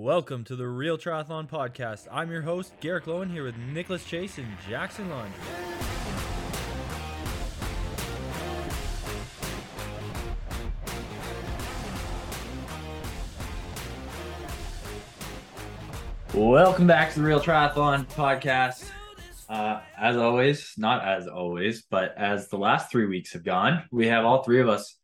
Welcome to the Real Triathlon Podcast. I'm your host, Garrick Loewen, here with Nicholas Chase and Jackson Lund. Welcome back to the Real Triathlon Podcast. Uh, as always, not as always, but as the last three weeks have gone, we have all three of us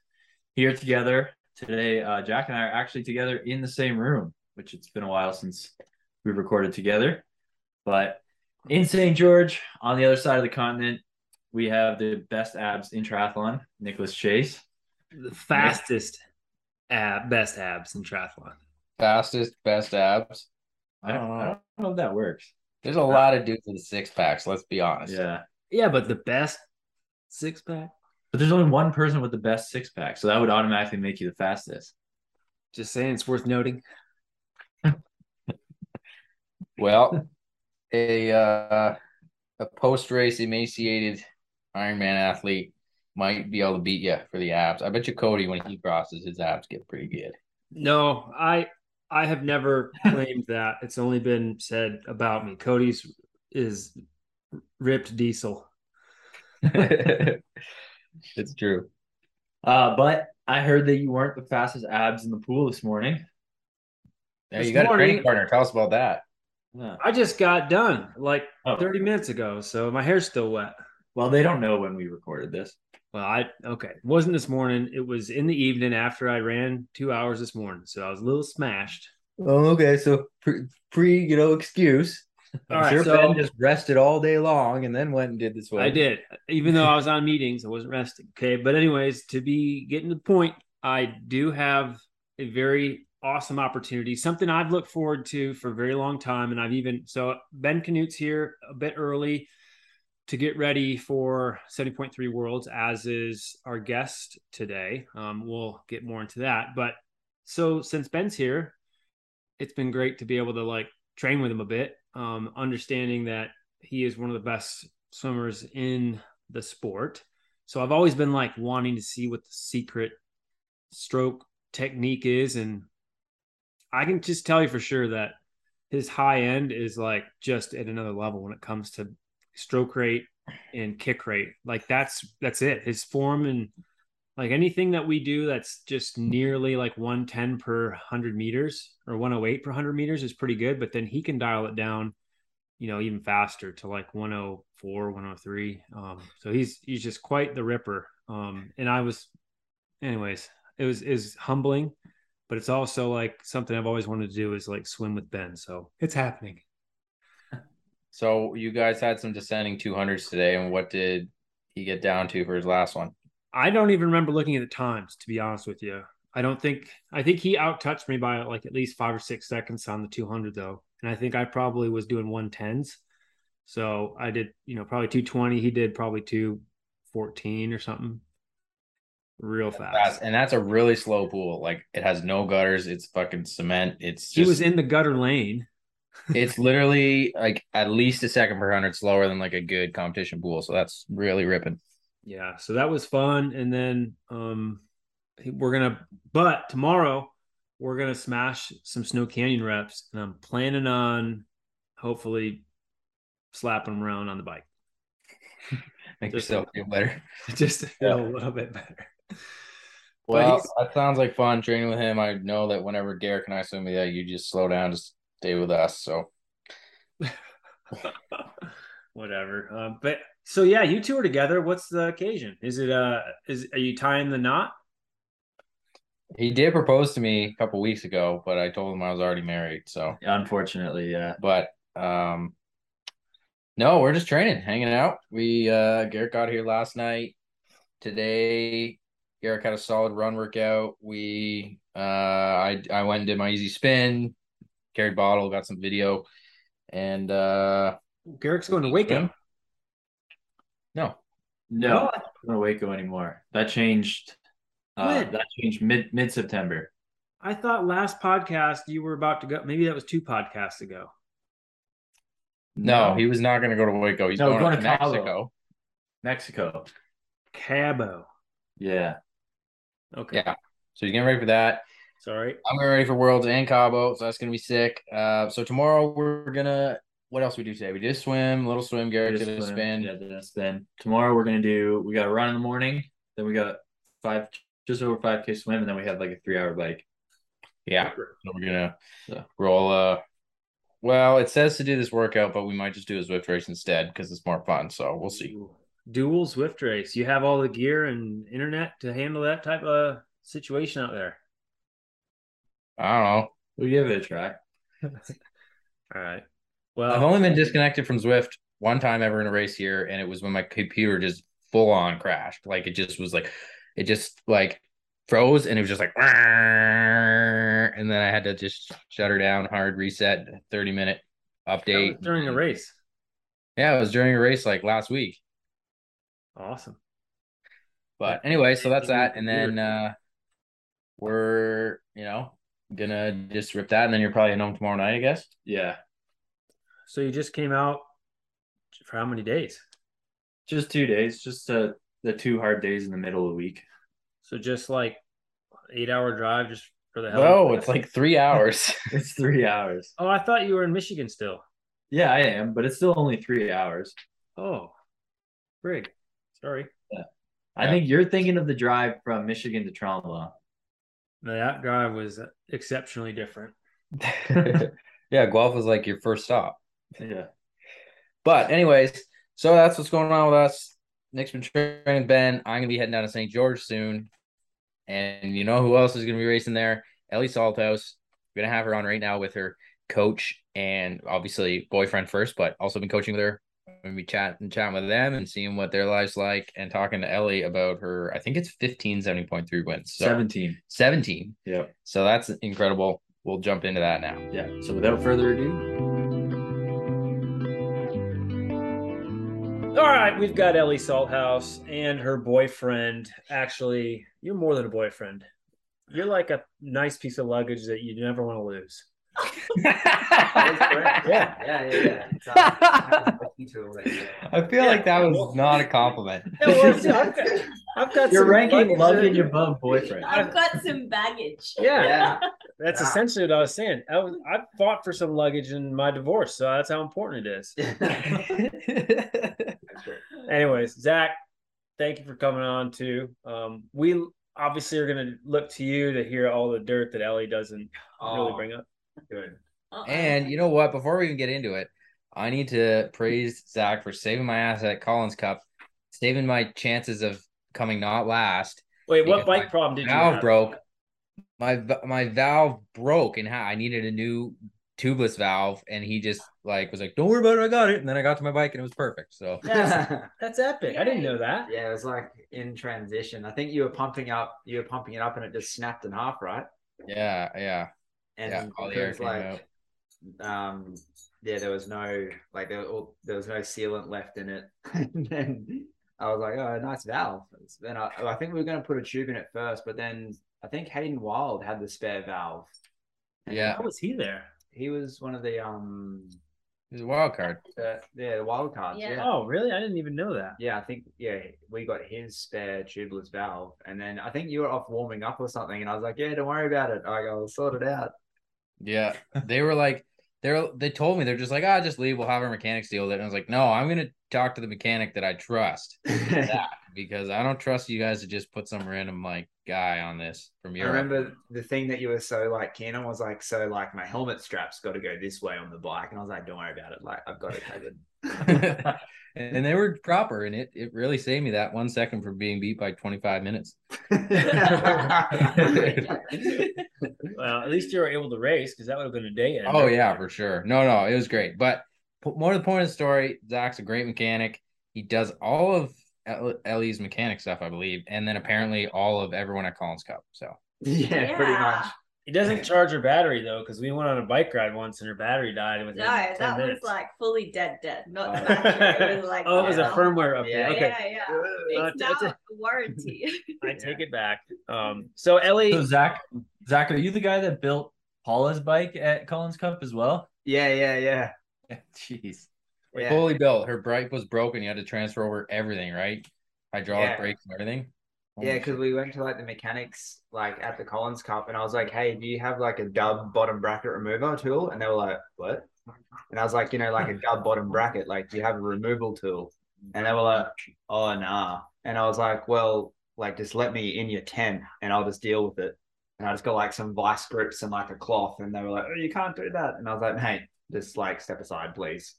here together today. Uh, Jack and I are actually together in the same room, which it's been a while since we've recorded together. But in St. George, on the other side of the continent, we have the best abs in triathlon, Nicholas Chase. The fastest ab, best abs in triathlon. Fastest, best abs. I don't, I don't know if that works. There's a lot of dudes with six packs. Let's be honest. Yeah. Yeah, but the best six pack. But there's only one person with the best six pack, so that would automatically make you the fastest. Just saying, it's worth noting. Well, a uh, a post race emaciated Ironman athlete might be able to beat you for the abs. I bet you Cody when he crosses his abs get pretty good. No, I I have never claimed that. It's only been said about me. Cody's is ripped diesel. it's true. Uh, but I heard that you weren't the fastest abs in the pool this morning. Yeah, This you got a morning- training partner. Tell us about that. Yeah. I just got done like Oh. 30 minutes ago, so my hair's still wet. Well, they don't know when we recorded this. Well, I okay. It wasn't this morning. It was in the evening after I ran two hours this morning. So I was a little smashed. Oh, okay. So pre, pre you know, excuse. All right, so- just rested all day long and then went and did this one. I did, even though I was on meetings, I wasn't resting. Okay, but anyways, to be getting to the point, I do have a very awesome opportunity, something I've looked forward to for a very long time, and I've even so Ben Kanute's here a bit early to get ready for 70.3 Worlds, as is our guest today. Um, we'll get more into that, but so since Ben's here, it's been great to be able to like train with him a bit, um, understanding that he is one of the best swimmers in the sport. So I've always been like wanting to see what the secret stroke technique is. And I can just tell you for sure that his high end is like just at another level when it comes to stroke rate and kick rate. Like that's that's it. His form and like anything that we do that's just nearly like 110 per 100 meters or 108 per 100 meters is pretty good but then he can dial it down you know even faster to like 104 103 um so he's he's just quite the ripper um and i was anyways it was is humbling but it's also like something i've always wanted to do is like swim with ben so it's happening So you guys had some descending 200s today, and what did he get down to for his last one? I don't even remember looking at the times, to be honest with you. I don't think I think he out touched me by like at least five or six seconds on the 200 though, and I think I probably was doing 110s. So I did, you know, probably 220. He did probably 214 or something, real fast. Fast. And that's a really slow pool. Like it has no gutters. It's fucking cement. It's he was in the gutter lane. it's literally like at least a second per hundred slower than like a good competition pool. So that's really ripping. Yeah, so that was fun. And then um we're gonna but tomorrow we're gonna smash some snow canyon reps and I'm planning on hopefully slapping them around on the bike. Make Just- yourself feel better. just to feel a little bit better. Well, that sounds like fun training with him. I know that whenever Garrick and I swim with you, you just slow down, just stay with us. So Whatever. Um, but so yeah, you two are together. What's the occasion? Is it uh is are you tying the knot? he did propose to me a couple weeks ago, but I told him I was already married. So Unfortunately, yeah. but um no we're just training hanging out we uh garrett got here last night today garrett had a solid run workout we uh i i went and did my easy spin carried bottle got some video and uh Garrick's going to wake swim. no No, I don't know Waco anymore. That changed. Uh, that changed mid mid September. I thought last podcast you were about to go. Maybe that was two podcasts ago. no he was not going to go to waco he's No, going, going to to mexico Mexico. Cabo. Yeah. Okay. yeah So you're getting ready for that Sorry. I'm getting ready for Worlds and Cabo, so that's gonna be sick. Uh, so tomorrow we're gonna. What else we do today? We did a swim, little swim. Garrett did a spin. Yeah, did a spin. Tomorrow we're gonna do. We got a run in the morning. Then we got five, just over five k swim, and then we have like a three hour bike. Yeah, so we're gonna So- roll. Uh, well, it says to do this workout, but we might just do a Zwift race instead because it's more fun. So we'll see. Dual Zwift race. You have all the gear and internet to handle that type of situation out there. I don't know. We give it a try. All right. Well, I've only been disconnected from Zwift one time ever in a race here, and it was when my computer just full on crashed. Like it just was like, it just like froze, and it was just like, and then I had to just shut her down, hard reset, thirty minute update during a race. Yeah, it was during a race like last week. Awesome. But anyway, so that's that, and then uh we're you know gonna just rip that, and then you're probably home tomorrow night, I guess. Yeah, So you just came out for how many days? just two days. Just uh, the two hard days in the middle of the week. So just like eight hour drive just for the hell. of Oh, it's like three hours. It's three hours. Oh, I thought you were in Michigan still. Yeah, I am, but it's still only three hours. Oh, frig. Sorry. Yeah. I Yeah. think you're thinking of the drive from Michigan to. No, that drive was exceptionally different. yeah, Guelph was like your first stop. Yeah. But anyways, so that's what's going on with us. Nick's been training Ben. I'm gonna be heading down to St. George soon. And you know who else is gonna be racing there? Ellie Salthouse. We're gonna have her on right now with her coach and obviously boyfriend first, but also been coaching with her. We're gonna be chatting chatting with them and seeing what their lives like and talking to Ellie about her, I think it's 15 70.3 wins. So 17. 17. Yep. So that's incredible. We'll jump into that now. Yeah. So without further ado, All right, we've got Ellie Salthouse and her boyfriend. Actually, you're more than a boyfriend. You're like a nice piece of luggage that you never want to lose. Yeah, Yeah. yeah, yeah, yeah. It's, uh, key tool that you- I feel like that was not a compliment. Yeah, well, I've got, I've got you're some ranking luggage above boyfriend. I've got some baggage. Yeah, Yeah. that's Yeah. essentially what I was saying. I was I fought for some luggage in my divorce, so that's how important it is. Anyways, Zac, thank you for coming on too. Um, we obviously are going to look to you to hear all the dirt that Ellie doesn't really Oh, bring up. Good. Uh-uh. And you know what? Before we even get into it, I need to praise Zac for saving my ass at Collins Cup, saving my chances of coming not last. Wait, what bike problem did you valve have? broke. My my valve broke, and I needed a new tubeless valve, and he just like was like, "Don't worry about it, I got it." And then I got to my bike, and it was perfect. So That's, that's epic. I didn't know that. yeah, it was like in transition. I think you were pumping up, you were pumping it up, and it just snapped in half, right? yeah, yeah, And yeah. All the air because, came out. like, um, yeah, there was no like there, well, there was no sealant left in it, and then I was like, oh, nice valve. Then I, I think we were going to put a tube in it first, but then I think Hayden Wilde had the spare valve. And Yeah, How was he there? he was one of the um, it was a wild card. uh, yeah, the wild cards. Yeah. yeah. Oh, really? I didn't even know that. Yeah, I think yeah, we got his spare tubeless valve, and then I think you were off warming up or something, and I was like, "Yeah, don't worry about it. I go, I'll sort it out." Yeah, they were like, they're they told me they're just like, ah, just leave. We'll have our mechanics deal with it. And I was like, no, I'm gonna talk to the mechanic that I trust because I don't trust you guys to just put some random like guy on this from your I remember the thing that you were so like keen on was like, so like my helmet straps got to go this way on the bike, and I was like, "Don't worry about it. Like I've got it covered." and they were proper, and it it really saved me that one second from being beat by 25 minutes. Well, at least you were able to race because that would have been a day. end. Oh yeah, for sure. No, no, it was great. But more to the point of the story, Zac's a great mechanic. He does all of El- Ellie's mechanic stuff, I believe, and then apparently all of everyone at Collins Cup. So yeah, pretty much. He doesn't charge her battery though, because we went on a bike ride once and her battery died within No, 10 that minutes. was like fully dead, dead. Not the Oh. battery. It was like oh, it was a firmware update. Yeah. Okay, Yeah, yeah. It's it's- now warranty. I take it back. Um, so Ellie, So Zac, Zac, are you the guy that built Paula's bike at Collins Cup as well? Yeah, yeah, yeah. Jeez. Yeah. fully built. Her bike was broken. You had to transfer over everything, right? Hydraulic Yeah. brakes and everything. Yeah, because we went to like the mechanics like at the Collins Cup, and I was like, "Hey, do you have like a dub bottom bracket remover tool?" And they were like, "What?" And I was like, "You know, like a dub bottom bracket, like do you have a removal tool?" And they were like, "Oh, nah." And I was like, "Well, like just let me in your tent, and I'll just deal with it." And I just got like some vice grips and like a cloth, and they were like, "Oh, you can't do that." And I was like, "Hey, just like step aside, please."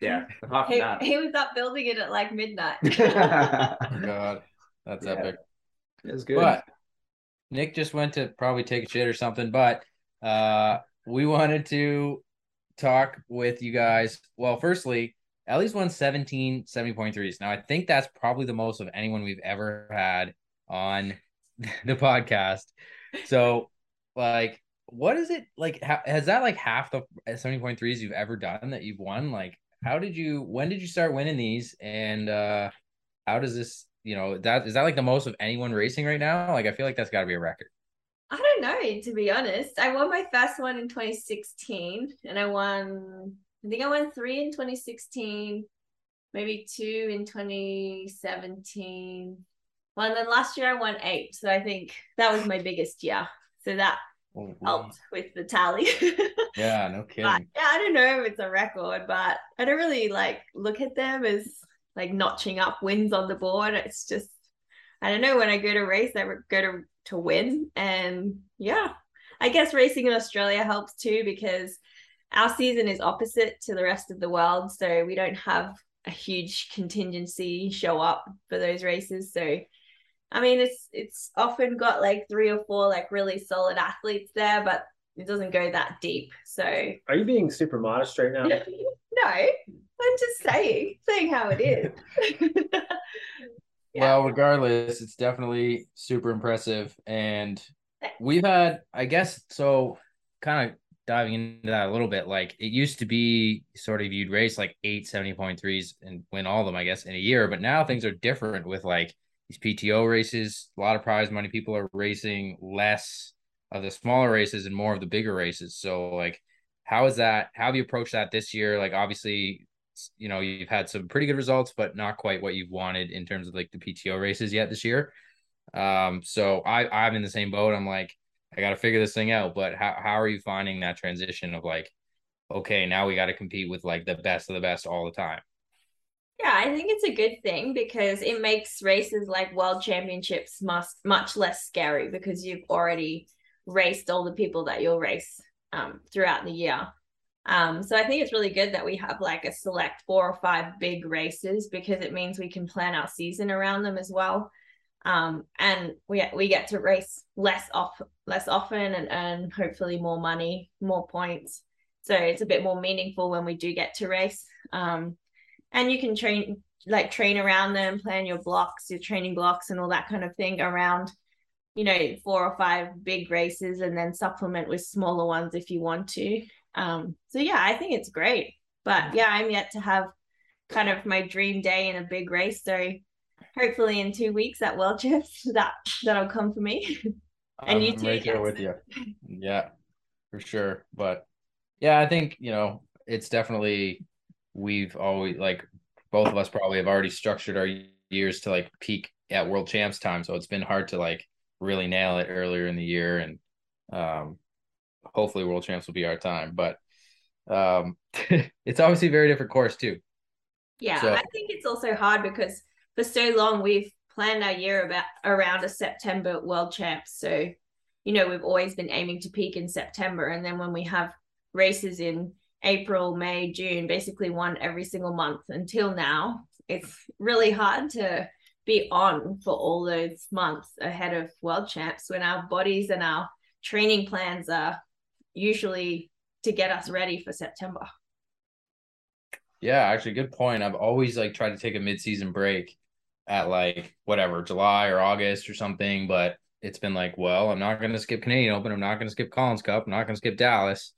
Yeah, He, he was up building it at like midnight. Oh, God, that's Yeah. epic. It was good. But Nick just went to probably take a shit or something. But uh, we wanted to talk with you guys. Well, firstly, Ellie's won 17 70.3s. Now, I think that's probably the most of anyone we've ever had on the podcast. So, like, what is it like? Ha- has that like half the 70.3s you've ever done that you've won? Like, how did you, when did you start winning these? And, uh, how does this you know that is that like the most of anyone racing right now like i feel like that's got to be a record I don't know, to be honest. I won my first one in 2016 and I won, I think I won three in 2016, maybe two in 2017. Well, and then last year I won eight. So I think that was my biggest year. So that helped with the tally. yeah no kidding But yeah, I don't know if it's a record, but I don't really like look at them as like notching up wins on the board. It's just I don't know when I go to race, I go to to win, and yeah, I guess racing in Australia helps too because our season is opposite to the rest of the world, so we don't have a huge contingency show up for those races. So I mean, it's it's often got like three or four like really solid athletes there, but it doesn't go that deep. So Are you being super modest right now? no, I'm just saying, saying how it is. Yeah. well regardless it's definitely super impressive and we've had i guess so kind of diving into that a little bit like it used to be sort of you'd race like eight 70.3s and win all of them i guess in a year but now things are different with like these pto races a lot of prize money. People are racing less of the smaller races and more of the bigger races. So like how is that how have you approached that this year? Like obviously you know you've had some pretty good results but not quite what you've wanted in terms of like the pto races yet this year. Um so i i'm in the same boat. I'm like i got to figure this thing out. But how, how are you finding that transition of like okay now we got to compete with like the best of the best all the time Yeah, I think it's a good thing because it makes races like world championships must much less scary because you've already raced all the people that you'll race um, throughout the year. Um, so I think it's really good that we have like a select four or five big races because it means we can plan our season around them as well. Um, and we we get to race less off less often and earn hopefully more money, more points. So it's a bit more meaningful when we do get to race. Um, and you can train like train around them, plan your blocks, your training blocks, and all that kind of thing around you know four or five big races and then supplement with smaller ones if you want to. Um so yeah i think it's great. But yeah i'm yet to have kind of my dream day in a big race. So hopefully in two weeks at world champs that that'll come for me. And you I'm too, right there with you. Yeah for sure. But yeah i think you know it's definitely we've always like both of us probably have already structured our years to like peak at world champs time. So it's been hard to like really nail it earlier in the year and um hopefully world champs will be our time. But um it's obviously a very different course too. Yeah, So- I think it's also hard because for so long we've planned our year about around a September World Champs. So, you know, we've always been aiming to peak in September, and then when we have races in April, May, June, basically one every single month until now, it's really hard to be on for all those months ahead of World Champs when our bodies and our training plans are usually to get us ready for September. Yeah, actually, good point. I've always like tried to take a mid-season break at like whatever July or August or something, but it's been like, well, I'm not going to skip Canadian Open. I'm not going to skip Collins Cup. I'm not going to skip Dallas.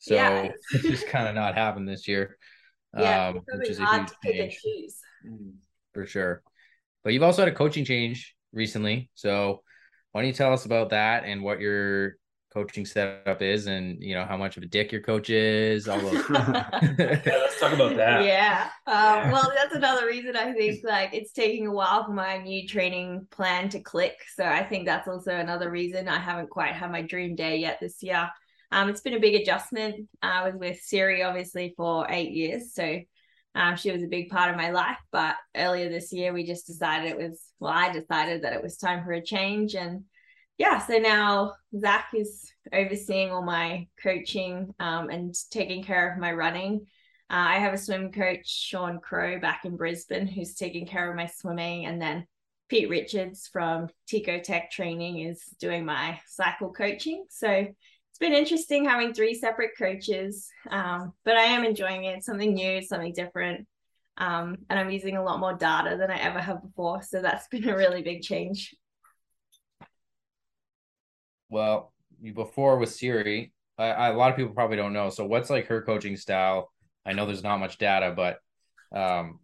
So Yeah. it's just kind of not happened this year, Yeah, um, which is a huge to change. Mm. for sure. But you've also had a coaching change recently. So why don't you tell us about that and what you're coaching setup is and you know how much of a dick your coach is all those Yeah, let's talk about that. yeah. Um, well, that's another reason I think like it's taking a while for my new training plan to click. So I think that's also another reason I haven't quite had my dream day yet this year. Um, it's been a big adjustment. I was with Siri obviously for eight years, so um, she was a big part of my life. But earlier this year, we just decided it was well, I decided that it was time for a change, and yeah, so now Zach is overseeing all my coaching um, and taking care of my running. Uh, I have a swim coach, Sean Crow, back in Brisbane, who's taking care of my swimming. And then Pete Richards from Tico Tech Training is doing my cycle coaching. So been interesting having three separate coaches, um, but I am enjoying it. Something new, something different. Um, and I'm using a lot more data than I ever have before. So that's been a really big change. well before with siri I, I, a lot of people probably don't know so what's like her coaching style i know there's not much data but um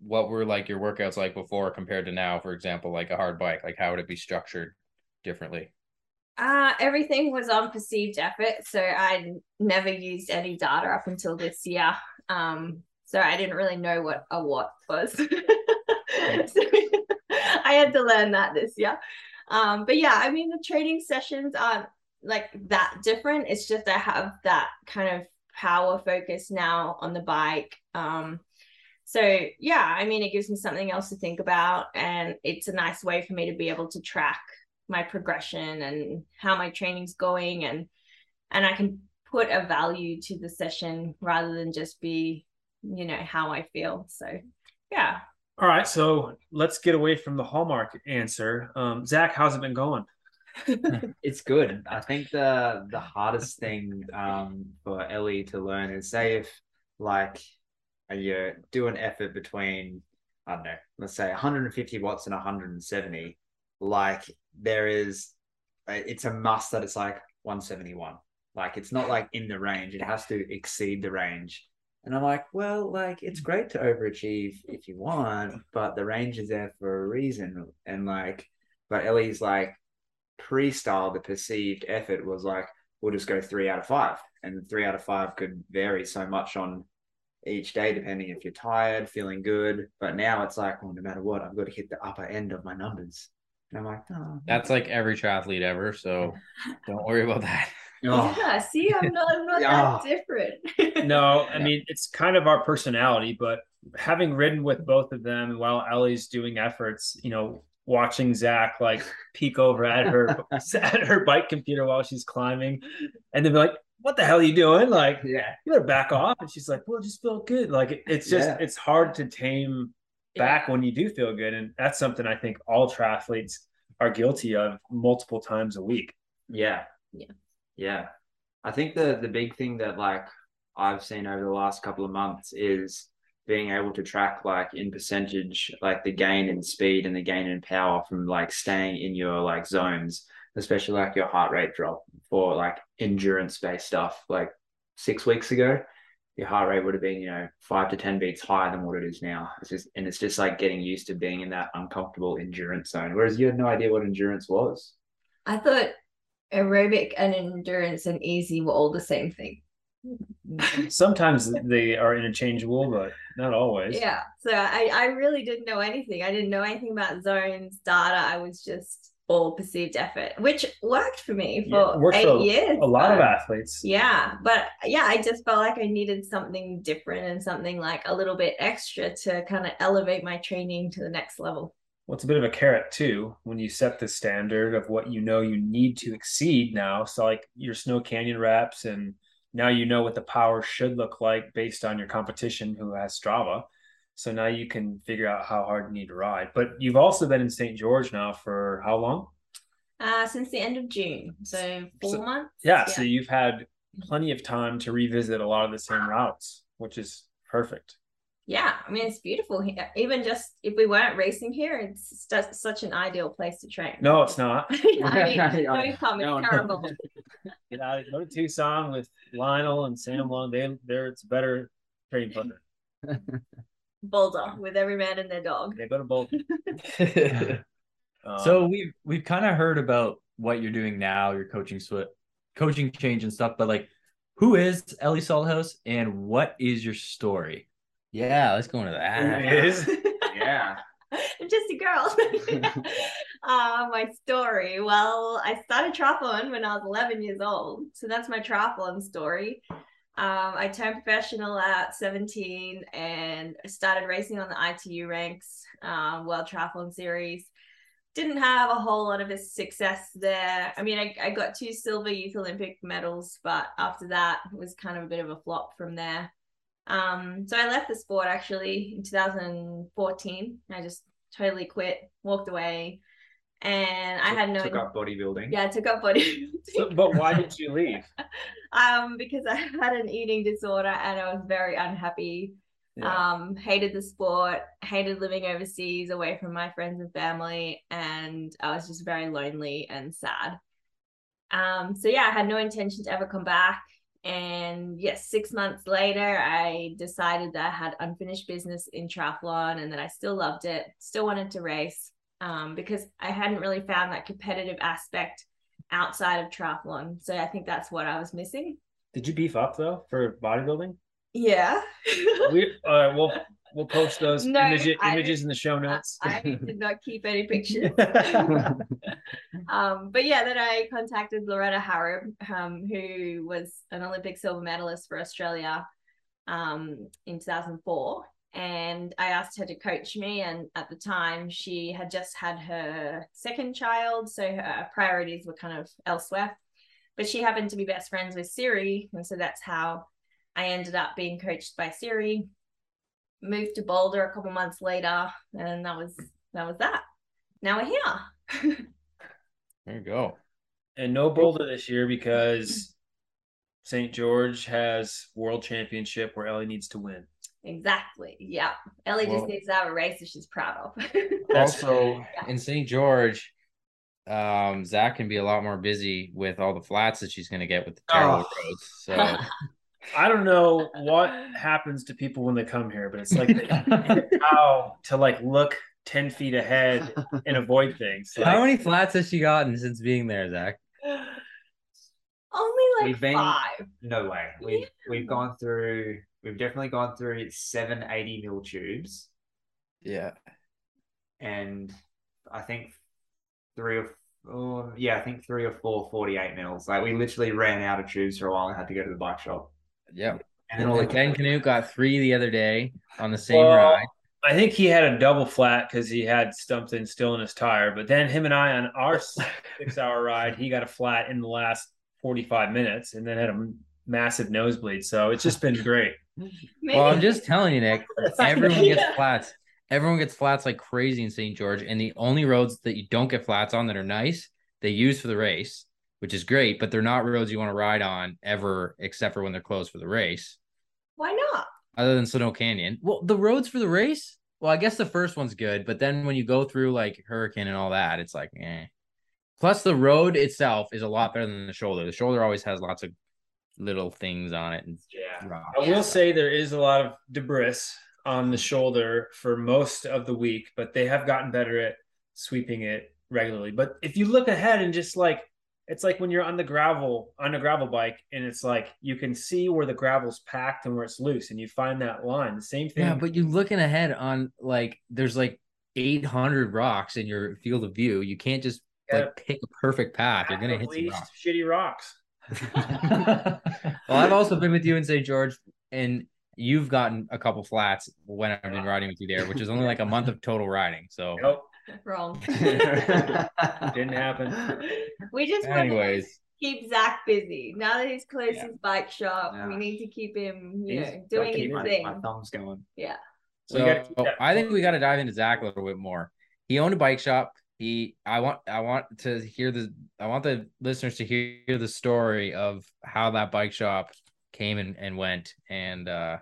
what were like your workouts like before compared to now for example like a hard bike like how would it be structured differently Uh, everything was on perceived effort. So I never used any data up until this year. Um, so I didn't really know what a watt was. so I had to learn that this year. Um, but yeah, I mean, the training sessions aren't like that different. It's just I have that kind of power focus now on the bike. Um, so yeah, I mean, it gives me something else to think about, and it's a nice way for me to be able to track my progression and how my training's going and and I can put a value to the session rather than just be you know how I feel so yeah All right, so let's get away from the hallmark answer. Um, Zac, how's it been going? it's good. I think the the hardest thing um, for Ellie to learn is say if like you do an effort between I don't know, let's say 150 watts and 170, like there is, uh, it's a must that it's like 171. Like it's not like in the range; it has to exceed the range. And I'm like, well, like it's great to overachieve if you want, but the range is there for a reason. And like, but Ellie's like, pre-style, the perceived effort was like, we'll just go three out of five. And three out of five could vary so much on each day, depending if you're tired, feeling good. But now it's like, well, no matter what, I've got to hit the upper end of my numbers. And I'm like, oh, that's like every triathlete ever so don't worry about that oh. yeah see I'm not I'm not Yeah. that different No, I mean it's kind of our personality, but having ridden with both of them while Ellie's doing efforts, you know, watching Zac like peek over at her at her bike computer while she's climbing, and then be like, "What the hell are you doing?" Like, yeah. you better back off. And she's like, "Well, it just feel good." Like it- it's just Yeah. it's hard to tame back when you do feel good, and that's something I think all triathletes are guilty of multiple times a week. Yeah. Yeah. Yeah. I think the the big thing that like I've seen over the last couple of months is being able to track like in percentage like the gain in speed and the gain in power from like staying in your like zones, especially like your heart rate drop for like endurance based stuff. Like six weeks ago, your heart rate would have been, you know, five to ten beats higher than what it is now. It's just and it's just like getting used to being in that uncomfortable endurance zone. Whereas you had no idea what endurance was. I thought aerobic and endurance and easy were all the same thing Sometimes they are interchangeable, but not always. Yeah. So I, I really didn't know anything. I didn't know anything about zones, data. I was just all perceived effort, which worked for me for works eight for a- years. A lot of athletes. Yeah. But yeah, I just felt like I needed something different and something like a little bit extra to kind of elevate my training to the next level. Well, it's a bit of a carrot too when you set the standard of what you know you need to exceed now. So, like your Snow Canyon reps, and now you know what the power should look like based on your competition who has Strava. So now you can figure out how hard you need to ride. But you've also been in St. George now for how long? Uh, since the end of June. So four So- months. Yeah, so you've had plenty of time to revisit a lot of the same routes, which is perfect. yeah i mean it's beautiful here even just if we weren't racing here it's such an ideal place to train No, it's not. I mean, no No, no. terrible. Get out, go to Tucson with Lionel and Sam Long. They, they're it's better training partner. Boulder with every man and their dog. They go to both. Um, so we've we've kind of heard about what you're doing now. You're coaching swi- coaching change and stuff, but like, who is Ellie Salthouse and what is your story? Yeah, let's go into that. It is. yeah. I'm just a girl. uh, my story. Well, I started triathlon when I was 11 years old. So that's my triathlon story. Um, I turned professional at 17 and started racing on the ITU ranks, uh, World Triathlon Series. Didn't have a whole lot of success there. I mean, I, I got two silver youth Olympic medals, but after that, it was kind of a bit of a flop from there. Um, so I left the sport actually in 2014. I just totally quit, walked away, and I had no. Took up bodybuilding. Yeah, I took up bodybuilding. So, but why did you leave? um, because I had an eating disorder and I was very unhappy. Yeah. Um, hated the sport, hated living overseas away from my friends and family, and I was just very lonely and sad. Um, so yeah, I had no intention to ever come back. And yes, six months later, I decided that I had unfinished business in triathlon and that I still loved it, still wanted to race um, because I hadn't really found that competitive aspect outside of triathlon. So I think that's what I was missing. Did you beef up though for bodybuilding? Yeah. We uh, we'll we'll post those No, image, images in the show notes. I did not keep any pictures. um, but yeah, then I contacted Loretta Harrop, um, who was an Olympic silver medalist for Australia um, in 2004. And I asked her to coach me. And at the time, she had just had her second child. So her priorities were kind of elsewhere. But she happened to be best friends with Siri. And so that's how I ended up being coached by Siri. Moved to Boulder a couple months later. And that was that was that. Now we're here. There you go. and no Boulder this year because St. George has World Championship where Ellie needs to win. Exactly. Yeah. Ellie Well- just needs to have a race that she's proud of. Also Yeah. in St. George, um, Zac can be a lot more busy with all the flats that she's going to get with the terrible Oh. roads. So I don't know what happens to people when they come here, but it's like they how to like look ten feet ahead and avoid things. how many flats has she gotten since being there, Zac? Only like We've been- five. No way. We've we've gone through. We've definitely gone through seven 80 mil tubes, Yeah. and I think three or oh, yeah, I think three or four 48 mils. Like we literally ran out of tubes for a while and had to go to the bike shop. Yeah. And And then all the Ben Kanute got three the other day on the same Well, ride. I think he had a double flat because he had something still in his tire. But then him and I on our six hour ride, he got a flat in the last 45 minutes and then had a massive nosebleed. So it's just been great. Maybe. Well, I'm just telling you, Nick. Everyone gets Yeah. flats. Everyone gets flats like crazy in St. George, and the only roads that you don't get flats on that are nice, they use for the race, which is great, but they're not roads you want to ride on ever, except for when they're closed for the race. Why not? Other than Snow Canyon. Well, the roads for the race. Well, I guess the first one's good, but then when you go through like Hurricane and all that, it's like, eh. Plus, the road itself is a lot better than the shoulder. The shoulder always has lots of little things on it and Yeah. rocks. I will say there is a lot of debris on the shoulder for most of the week, but they have gotten better at sweeping it regularly. But if you look ahead and just like it's like when you're on the gravel on a gravel bike and it's like you can see where the gravel's packed and where it's loose and you find that line. The same thing. Yeah, but you're looking ahead on like there's like 800 rocks in your field of view. You can't just like pick a perfect path. You're gonna hit some rocks. shitty rocks. Well, I've also been with you in St. George, and you've gotten a couple flats when I've been riding with you there, which is only like a month of total riding. So, Nope, Wrong. didn't happen. we just want to anyways, keep Zac busy. Now that he's closed Yeah. his bike shop, Yeah. we need to keep him, you He's know, doing keep his my, thing. my thumbs going. Yeah. So you gotta keep oh, so I think we got to dive into Zac a little bit more. He owned a bike shop. He, I want, I want to hear the, I want the listeners to hear the story of how that bike shop came and, and went, and uh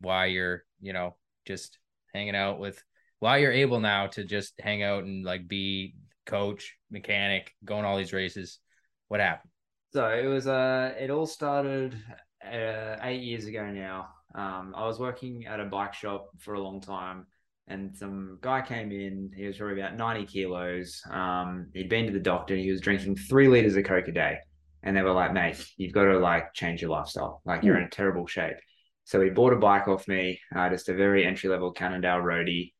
why you're, you know, just hanging out with, why you're able now to just hang out and like be coach, mechanic, going all these races. What happened? So it was uh it all started uh, eight years ago now. Um, I was working at a bike shop for a long time, and some guy came in. He was probably about ninety kilos. Um, he'd been to the doctor. He was drinking three liters of coke a day. And they were like, mate, you've got to like change your lifestyle. Like you're in a terrible shape. So he bought a bike off me, uh, just a very entry level Cannondale roadie.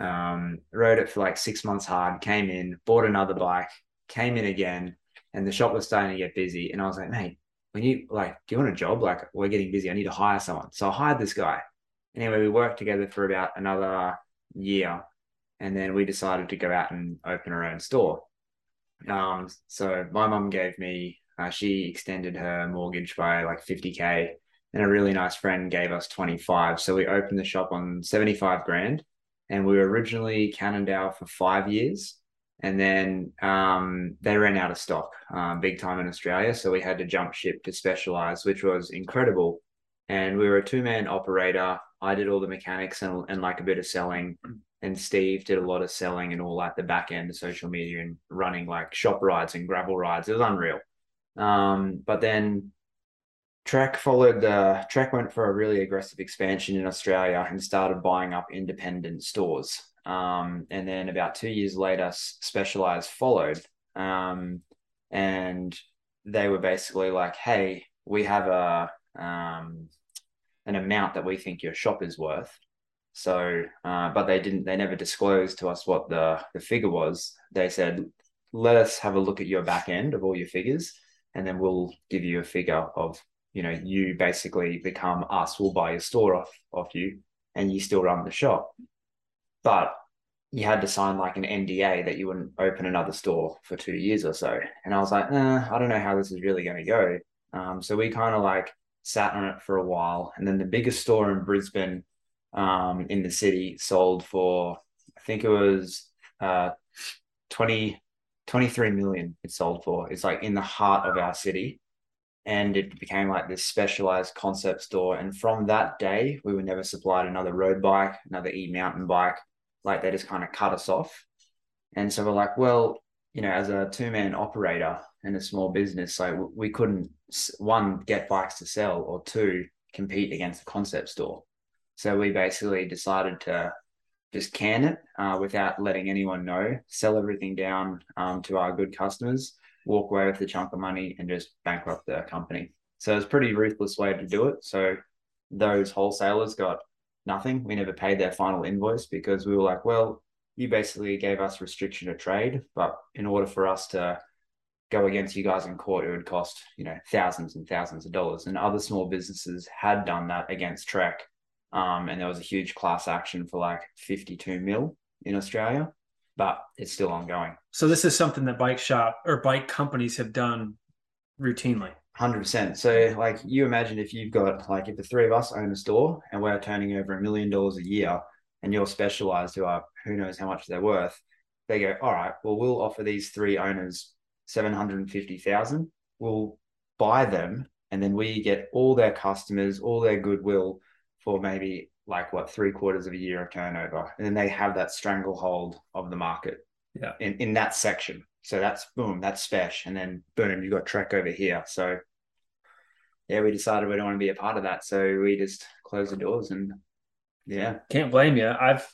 Um, rode it for like six months hard, came in, bought another bike, came in again, and the shop was starting to get busy. And I was like, mate, when you like, do you want a job? Like, we're getting busy. I need to hire someone. So I hired this guy. Anyway, we worked together for about another year. And then we decided to go out and open our own store. Um, so my mum gave me, uh, she extended her mortgage by like 50K, and a really nice friend gave us 25. So we opened the shop on 75 grand. And we were originally Cannondale for five years and then um, they ran out of stock um, big time in Australia. So we had to jump ship to Specialized, which was incredible. And we were a two man operator. I did all the mechanics and, and like a bit of selling. And Steve did a lot of selling and all like the back end of social media and running like shop rides and gravel rides. It was unreal. Um, but then Trek followed the Trek went for a really aggressive expansion in Australia and started buying up independent stores. Um, and then about two years later, Specialized followed. Um, and they were basically like, hey, we have a um, an amount that we think your shop is worth. So, uh, but they didn't, they never disclosed to us what the, the figure was. They said, let us have a look at your back end of all your figures, and then we'll give you a figure of, you know, you basically become us. We'll buy your store off, off you, and you still run the shop but you had to sign like an NDA that you wouldn't open another store for two years or so. And I was like, eh, I don't know how this is really going to go. Um, so we kind of like sat on it for a while. And then the biggest store in Brisbane um, in the city sold for, I think it was uh, 20, 23 million it sold for. It's like in the heart of our city. And it became like this specialized concept store. And from that day, we were never supplied another road bike, another e mountain bike like they just kind of cut us off. And so we're like, well, you know, as a two man operator in a small business, like we couldn't one get bikes to sell or two compete against the concept store. So we basically decided to just can it uh, without letting anyone know, sell everything down um, to our good customers, walk away with a chunk of money, and just bankrupt the company. So it's a pretty ruthless way to do it. So those wholesalers got nothing. We never paid their final invoice because we were like, well, you basically gave us restriction of trade, but in order for us to go against you guys in court, it would cost, you know, thousands and thousands of dollars. And other small businesses had done that against Trek. Um, and there was a huge class action for like 52 mil in Australia, but it's still ongoing. So this is something that bike shop or bike companies have done routinely. Hundred percent. So, like, you imagine if you've got like if the three of us own a store and we're turning over a million dollars a year, and you're specialized who are who knows how much they're worth, they go, all right, well, we'll offer these three owners seven hundred and fifty thousand. We'll buy them, and then we get all their customers, all their goodwill for maybe like what three quarters of a year of turnover, and then they have that stranglehold of the market. Yeah. In in that section. So that's boom, that's special. And then boom, you got Trek over here. So yeah, we decided we don't want to be a part of that. So we just closed the doors and yeah. Can't blame you. I've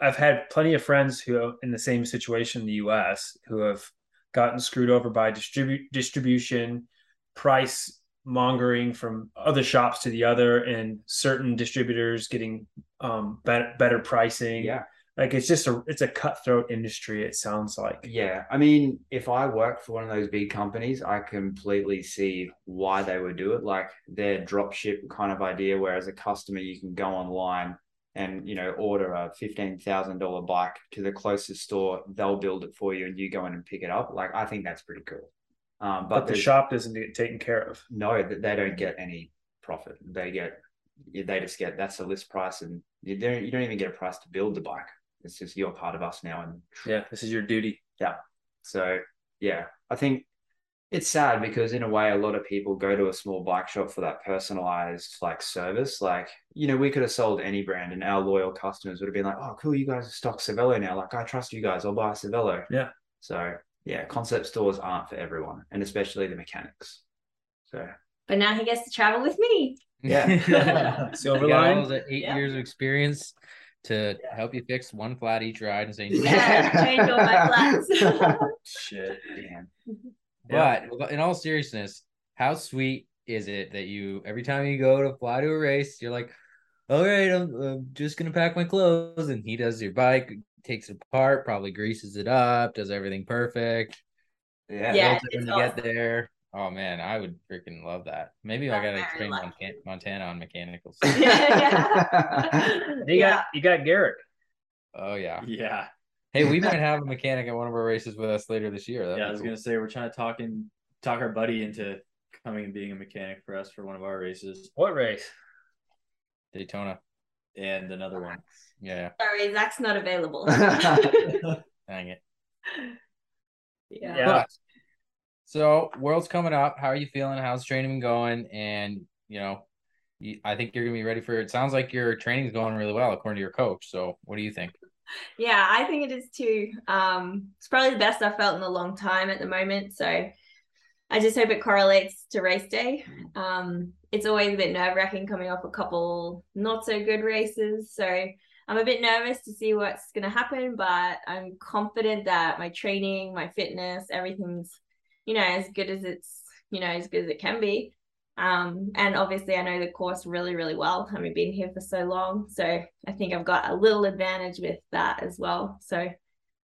I've had plenty of friends who are in the same situation in the US who have gotten screwed over by distribute distribution, price mongering from other shops to the other, and certain distributors getting um, better better pricing. Yeah. Like it's just a it's a cutthroat industry. It sounds like. Yeah, I mean, if I worked for one of those big companies, I completely see why they would do it. Like their drop ship kind of idea, where as a customer you can go online and you know order a fifteen thousand dollar bike to the closest store, they'll build it for you, and you go in and pick it up. Like I think that's pretty cool. Um, but, but the shop doesn't get taken care of. No, that they don't get any profit. They get they just get that's the list price, and you don't you don't even get a price to build the bike it's just you're part of us now and yeah this is your duty yeah so yeah i think it's sad because in a way a lot of people go to a small bike shop for that personalized like service. Like you know we could have sold any brand and our loyal customers would have been like oh cool you guys stock Cervelo now. Like i trust you guys. I'll buy a Cervelo. Yeah. So yeah concept stores aren't for everyone and especially the mechanics. So. But now he gets to travel with me. Yeah. Silver line eight yeah. years of experience to help you fix one flat each ride and say, yeah, change all my flats. Shit, damn. Yeah. But in all seriousness, how sweet is it that you every time you go to fly to a race, you're like, all right, I'm, I'm just gonna pack my clothes, and he does your bike, takes it apart, probably greases it up, does everything perfect. Yeah. Yeah. built it when it's you get there. Oh man, I would freaking love that. Maybe I gotta very train lucky. Montana, Montana on mechanicals. You Yeah. got you got Garrett. oh yeah. Yeah. Hey, we might have a mechanic at one of our races with us later this year. That'd yeah, I was cool. gonna say we're trying to talk and talk our buddy into coming and being a mechanic for us for one of our races What race? Daytona. and another one. Yeah, Sorry, Zac's not available. dang it. yeah. Yeah. But so world's coming up. How are you feeling? How's training been going? And you know, you, I think you're gonna be ready for it. Sounds like your training's going really well according to your coach. So what do you think? Yeah, I think it is too. Um, it's probably the best I've felt in a long time at the moment. So I just hope it correlates to race day. Um, it's always a bit nerve wracking coming off a couple not so good races. So I'm a bit nervous to see what's going to happen, but I'm confident that my training, my fitness, everything's, you know, as good as it's, you know, as good as it can be. Um, and obviously, I know the course really, really well. Having been here for so long, so I think I've got a little advantage with that as well. So,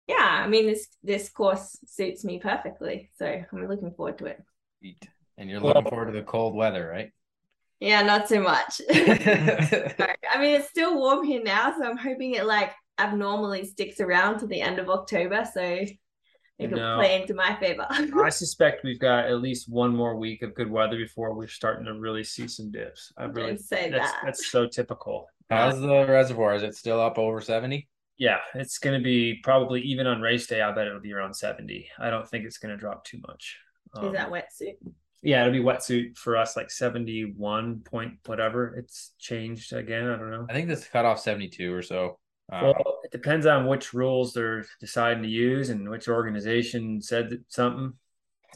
yeah, I mean this this course suits me perfectly. So I'm looking forward to it. And you're looking forward to the cold weather, right? Yeah, not so much. I mean, it's still warm here now, so I'm hoping it like abnormally sticks around to the end of October, so it could No. play into my favor. I suspect we've got at least one more week of good weather before we're starting to really see some dips. I really Don't say that's that. that's so typical. How's the reservoir? Is it still up over 70? Yeah, it's going to be probably even on race day. I bet it'll be around seventy. I don't think it's going to drop too much. Is Um, that wetsuit? Yeah, it'll be wetsuit for us, like seventy-one point whatever. It's changed again. I don't know. I think this cut off 72 or so. Uh, Well, it depends on which rules they're deciding to use and which organization said something.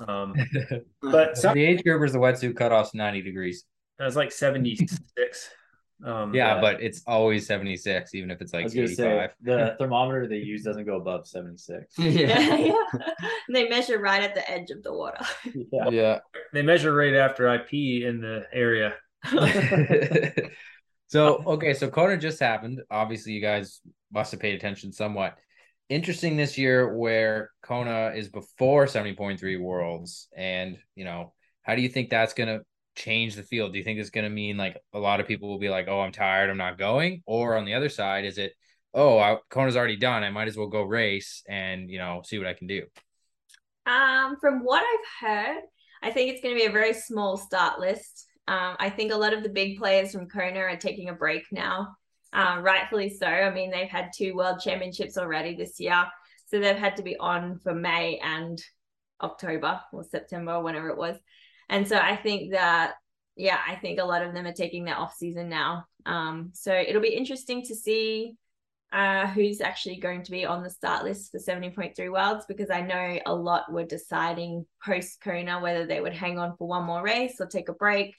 Um, but some, the age groupers, the wetsuit cut off's 90 degrees. it was like seventy-six. Um, Yeah, Yeah. but it's always 76, even if it's like 85. say the thermometer they use doesn't go above 76. Yeah, yeah. yeah. They measure right at the edge of the water. Yeah. yeah. they measure right after I pee in the area. So okay, so Kona just happened. Obviously, you guys must have paid attention somewhat. Interesting this year where Kona is before 70.3 worlds. And you know, how do you think that's gonna change the field? Do you think it's gonna mean like a lot of people will be like, Oh, I'm tired, I'm not going? Or on the other side, is it oh I, Kona's already done, I might as well go race and you know see what I can do. Um, from what I've heard, I think it's going to be a very small start list. Um, I think a lot of the big players from Kona are taking a break now, uh, rightfully so. I mean, they've had two world championships already this year, so they've had to be on for May and October or September, or whenever it was. And so I think that, yeah, I think a lot of them are taking their off season now. Um, so it'll be interesting to see uh, who's actually going to be on the start list for 70.3 Worlds because I know a lot were deciding post Kona whether they would hang on for one more race or take a break.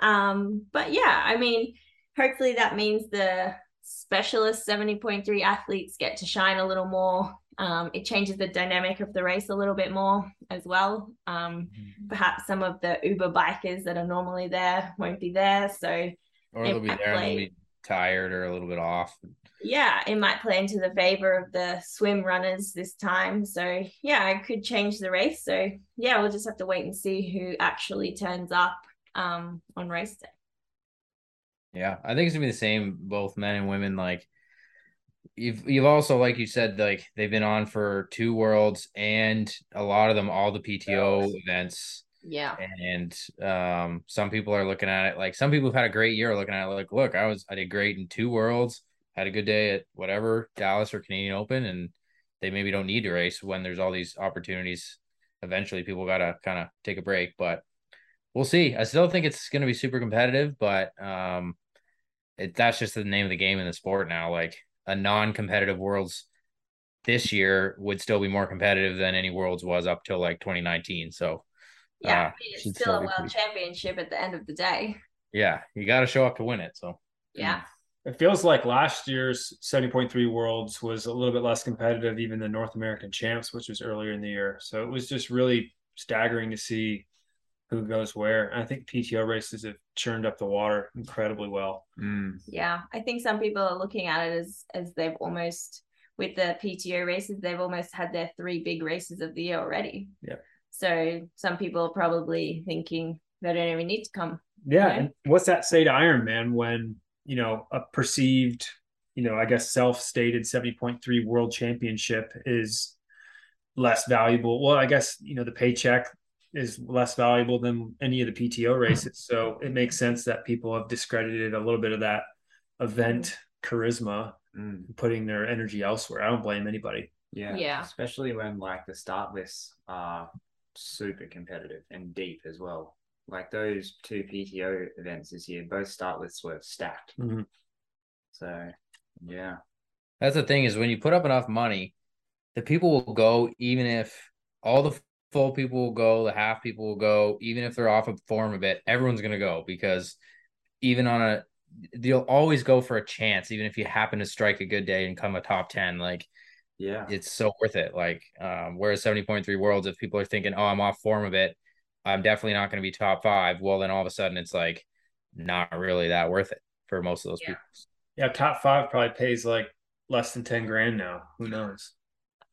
Um, but yeah, I mean, hopefully that means the specialist 70.3 athletes get to shine a little more. Um, it changes the dynamic of the race a little bit more as well. Um, perhaps some of the Uber bikers that are normally there won't be there. So Or they'll be there and they'll be tired or a little bit off. yeah, it might play into the favor of the swim runners this time. So yeah, it could change the race. So yeah, we'll just have to wait and see who actually turns up um on race day. Yeah, I think it's gonna be the same, both men and women. Like you've you've also, like you said, like they've been on for two worlds and a lot of them all the PTO events. Yeah. And um some people are looking at it like some people have had a great year looking at it like, look, I was I did great in two worlds, had a good day at whatever, Dallas or Canadian Open, and they maybe don't need to race when there's all these opportunities. Eventually people gotta kind of take a break, but we'll see. I still think it's gonna be super competitive, but um it, that's just the name of the game in the sport now. Like a non-competitive worlds this year would still be more competitive than any worlds was up till like 2019. So Yeah. uh, it's should still a world pretty- championship at the end of the day. yeah, you got to show up to win it. So Yeah. It feels like last year's 70.3 Worlds was a little bit less competitive, even the North American Champs, which was earlier in the year. So it was just really staggering to see who goes where. And I think PTO races have churned up the water incredibly well. Mm. Yeah, I think some people are looking at it as as they've almost with the PTO races, they've almost had their three big races of the year already. Yeah. So some people are probably thinking they don't even need to come. Yeah. Right. And what's that say to Ironman when, you know, a perceived, you know, I guess self stated 70.3 world championship is less valuable? Well, I guess, you know, the paycheck is less valuable than any of the PTO races. So it makes sense that people have discredited a little bit of that event charisma, Mm. putting their energy elsewhere. I don't blame anybody. Yeah. Yeah. Especially when like the start lists are super competitive and deep as well. Like those two PTO events this year, both start lists were stacked. Mhm. So yeah. That's the thing is when you put up enough money, the people will go even if all the full people will go, the half people will go, even if they're off of form a bit, everyone's gonna go because even on a you'll always go for a chance, even if you happen to strike a good day and come a top 10. Like Yeah. it's so worth it. Like um whereas 70.3 worlds, if people are thinking, Oh, I'm off form a bit, I'm definitely not gonna be top five. Well then all of a sudden it's like not really that worth it for most of those Yeah. people. Yeah. Top five probably pays like less than 10 grand now. Who knows?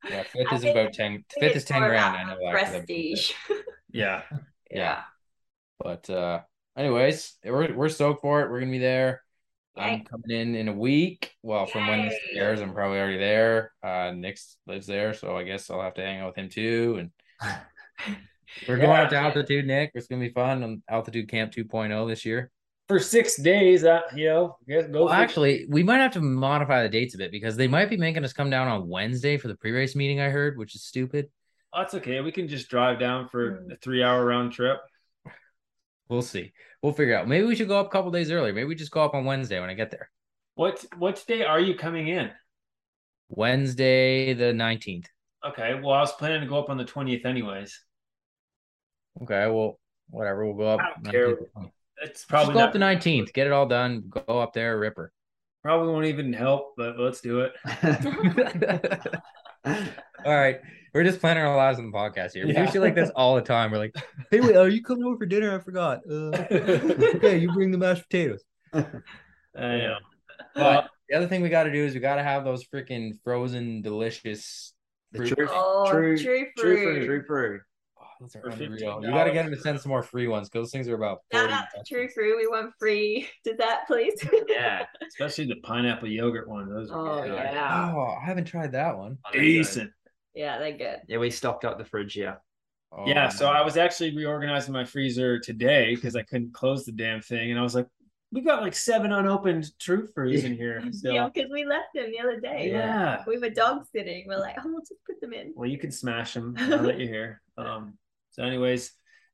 Yeah, fifth is about 10 fifth is 10 grand. I know the that 'cause I've- prestige. Yeah. yeah. But uh anyways, we're we're stoked for it. We're gonna be there. I'm coming in in a week. Well, from when this Yay. airs, I'm probably already there. Uh, Nick's lives there, so I guess I'll have to hang out with him too. And we're going up to altitude, Nick. It's gonna be fun on altitude camp 2.0 this year. For six days, that you know, guess go Well, for- actually, we might have to modify the dates a bit because they might be making us come down on Wednesday for the pre-race meeting. I heard, which is stupid. That's okay. We can just drive down for Hmm. a three hour round trip. We'll see. We'll figure out. Maybe we should go up a couple days earlier. Maybe we just go up on Wednesday when I get there. What what day are you coming in? Wednesday the 19th. Okay. Well, I was planning to go up on the twentieth, anyways. Okay, well, whatever. We'll go up. I don't care. 19th. It's Just probably go not, up the 19th. Get it all done. Go up there, Ripper. probably won't even help, but let's do it. all right. We're just planning our lives on the podcast here. We Yeah. do shit like this all the time. We're like, hey, wait, are you coming over for dinner? I forgot. Uh, okay, you bring the mashed potatoes. I know. But the other thing we got to do is we got to have those freaking frozen, delicious. The fruit- true, Oh, true, true true, fruit. fruit, true fruit. Oh, those are unreal. $15. You got to get them to send some more free ones because those things are about 40 Shout out to. True Fruit. We want free Did that, please. Yeah. Especially the pineapple yogurt one. Those are Oh good. yeah. Oh, I haven't tried that one. decent. Yeah, they're good. Yeah, we stocked up the fridge. Yeah. Oh, Yeah, so I was actually reorganizing my freezer today because I couldn't close the damn thing, and I was like, "We got like seven unopened True Fruits in here." Still. Yeah, because we left them the other day. yeah. We were dog sitting. We're like, oh, we'll just put them in. Well, you can smash them. I'll let you hear. Um, so, anyways,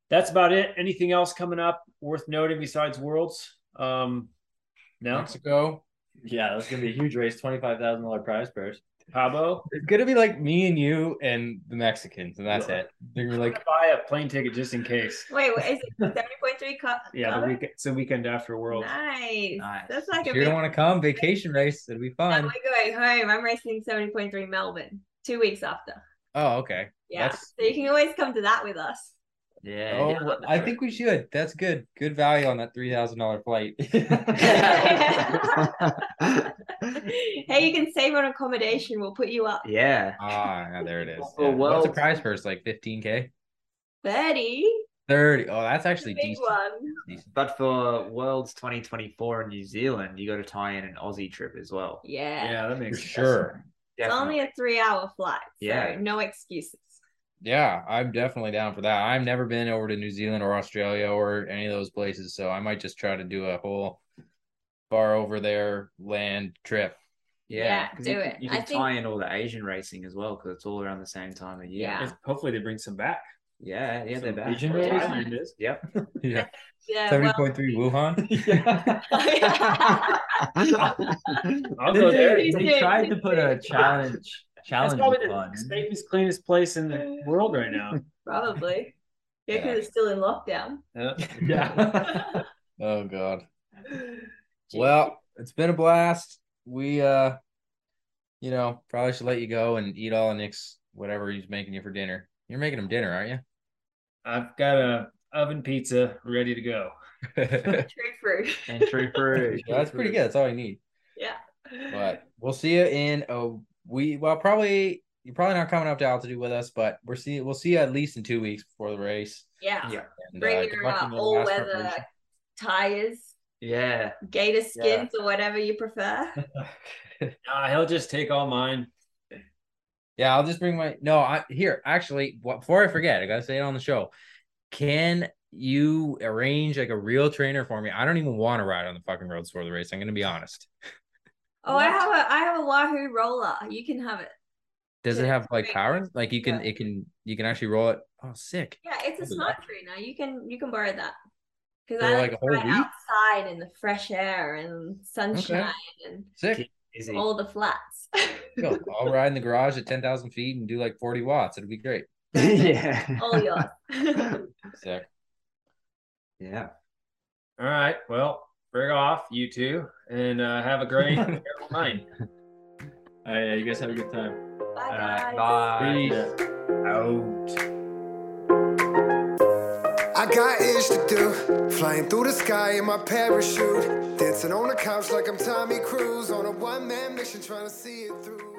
that's about it. Anything else coming up worth noting besides Worlds? Um, no, Mexico. Yeah, that's gonna be a huge race. Twenty five thousand dollar prize purse. Cabo. It's gonna be like me and you and the Mexicans, and that's Yeah. it. They're I'm like, buy a plane ticket just in case. Wait, what is it? Seventy point three cup. Yeah, the week. It's the weekend after Worlds. Nice. Nice. That's like a if big. you don't want to come, vacation race, it'll be No, fun. we're going home. I'm racing seventy point three Melbourne two weeks after. Oh, okay. Yeah, That's- so you can always come to that with us. Yeah. Oh, yeah. I think we should. That's good. Good value on that three thousand dollar flight. hey, you can save on accommodation. We'll put you up yeah. ah, yeah, there it is. For Yeah. What's the Worlds- prize purse? Like fifteen k, thirty. thirty. Oh, that's actually big decent. one. decent. But for Worlds 2024 in New Zealand, you got to tie in an Aussie trip as well. Yeah. Yeah, that For makes sense. Sure. It's only a three hour flight. So Yeah. no excuses. Yeah, I'm definitely down for that. I've never been over to New Zealand or Australia or any of those places, so I might just try to do a whole far over there land trip. Yeah, do you, can- it. You I can think- tie in all the Asian racing as well because it's all around the same time of year. Yeah. Hopefully they bring some back. Yeah, yeah, they're Some back. Asian Yeah. race? Thailand is. Yep. Yeah, Yeah. seventy Well, point three Wuhan. I'll They, go there. Please they tried to put a challenge That's challenge probably the safest, cleanest place in the world right now. probably. Yeah, Yeah. because it's still in lockdown. Yeah. Yeah. oh God. Well, it's been a blast. We uh you know, probably should let you go and eat all of Nick's whatever he's making you for dinner. You're making him dinner, aren't you? I've got a oven pizza ready to go. True fruit. And true fruit. That's pretty good. That's all you need. Yeah. But we'll see you in a we well probably you're probably not coming up to altitude with us, but we're seeing we'll see you at least in two weeks before the race. Yeah. Yeah. And, Bring uh, your uh, in your all weather tires, Yeah. gator skins, or whatever you prefer. Uh, he'll just take all mine. Yeah, I'll just bring my no. I here actually. Before I forget, I gotta say it on the show. Can you arrange like a real trainer for me? I don't even want to ride on the fucking roads for the race. I'm gonna be honest. Oh, I have a I have a Wahoo roller. You can have it. Does it have like great. power? Like you can, Yeah. it can, you can actually roll it. Oh, sick! Yeah, it's a I'll smart trainer. You can you can borrow that. Because I like like a whole to ride outside in the fresh air and sunshine and Sick. All the flats. Go. I'll ride in the garage at ten thousand feet and do like forty watts. It'd be great. yeah. all yours. Sick. Yeah. All right. Well, bring off you two and uh, have a great night. All right, yeah, you guys have a good time. Bye All right. guys. Bye. Peace. Out. I got ish to do. Flying through the sky in my parachute. Dancing on the couch like I'm Tommy Cruise on a one man mission trying to see it through.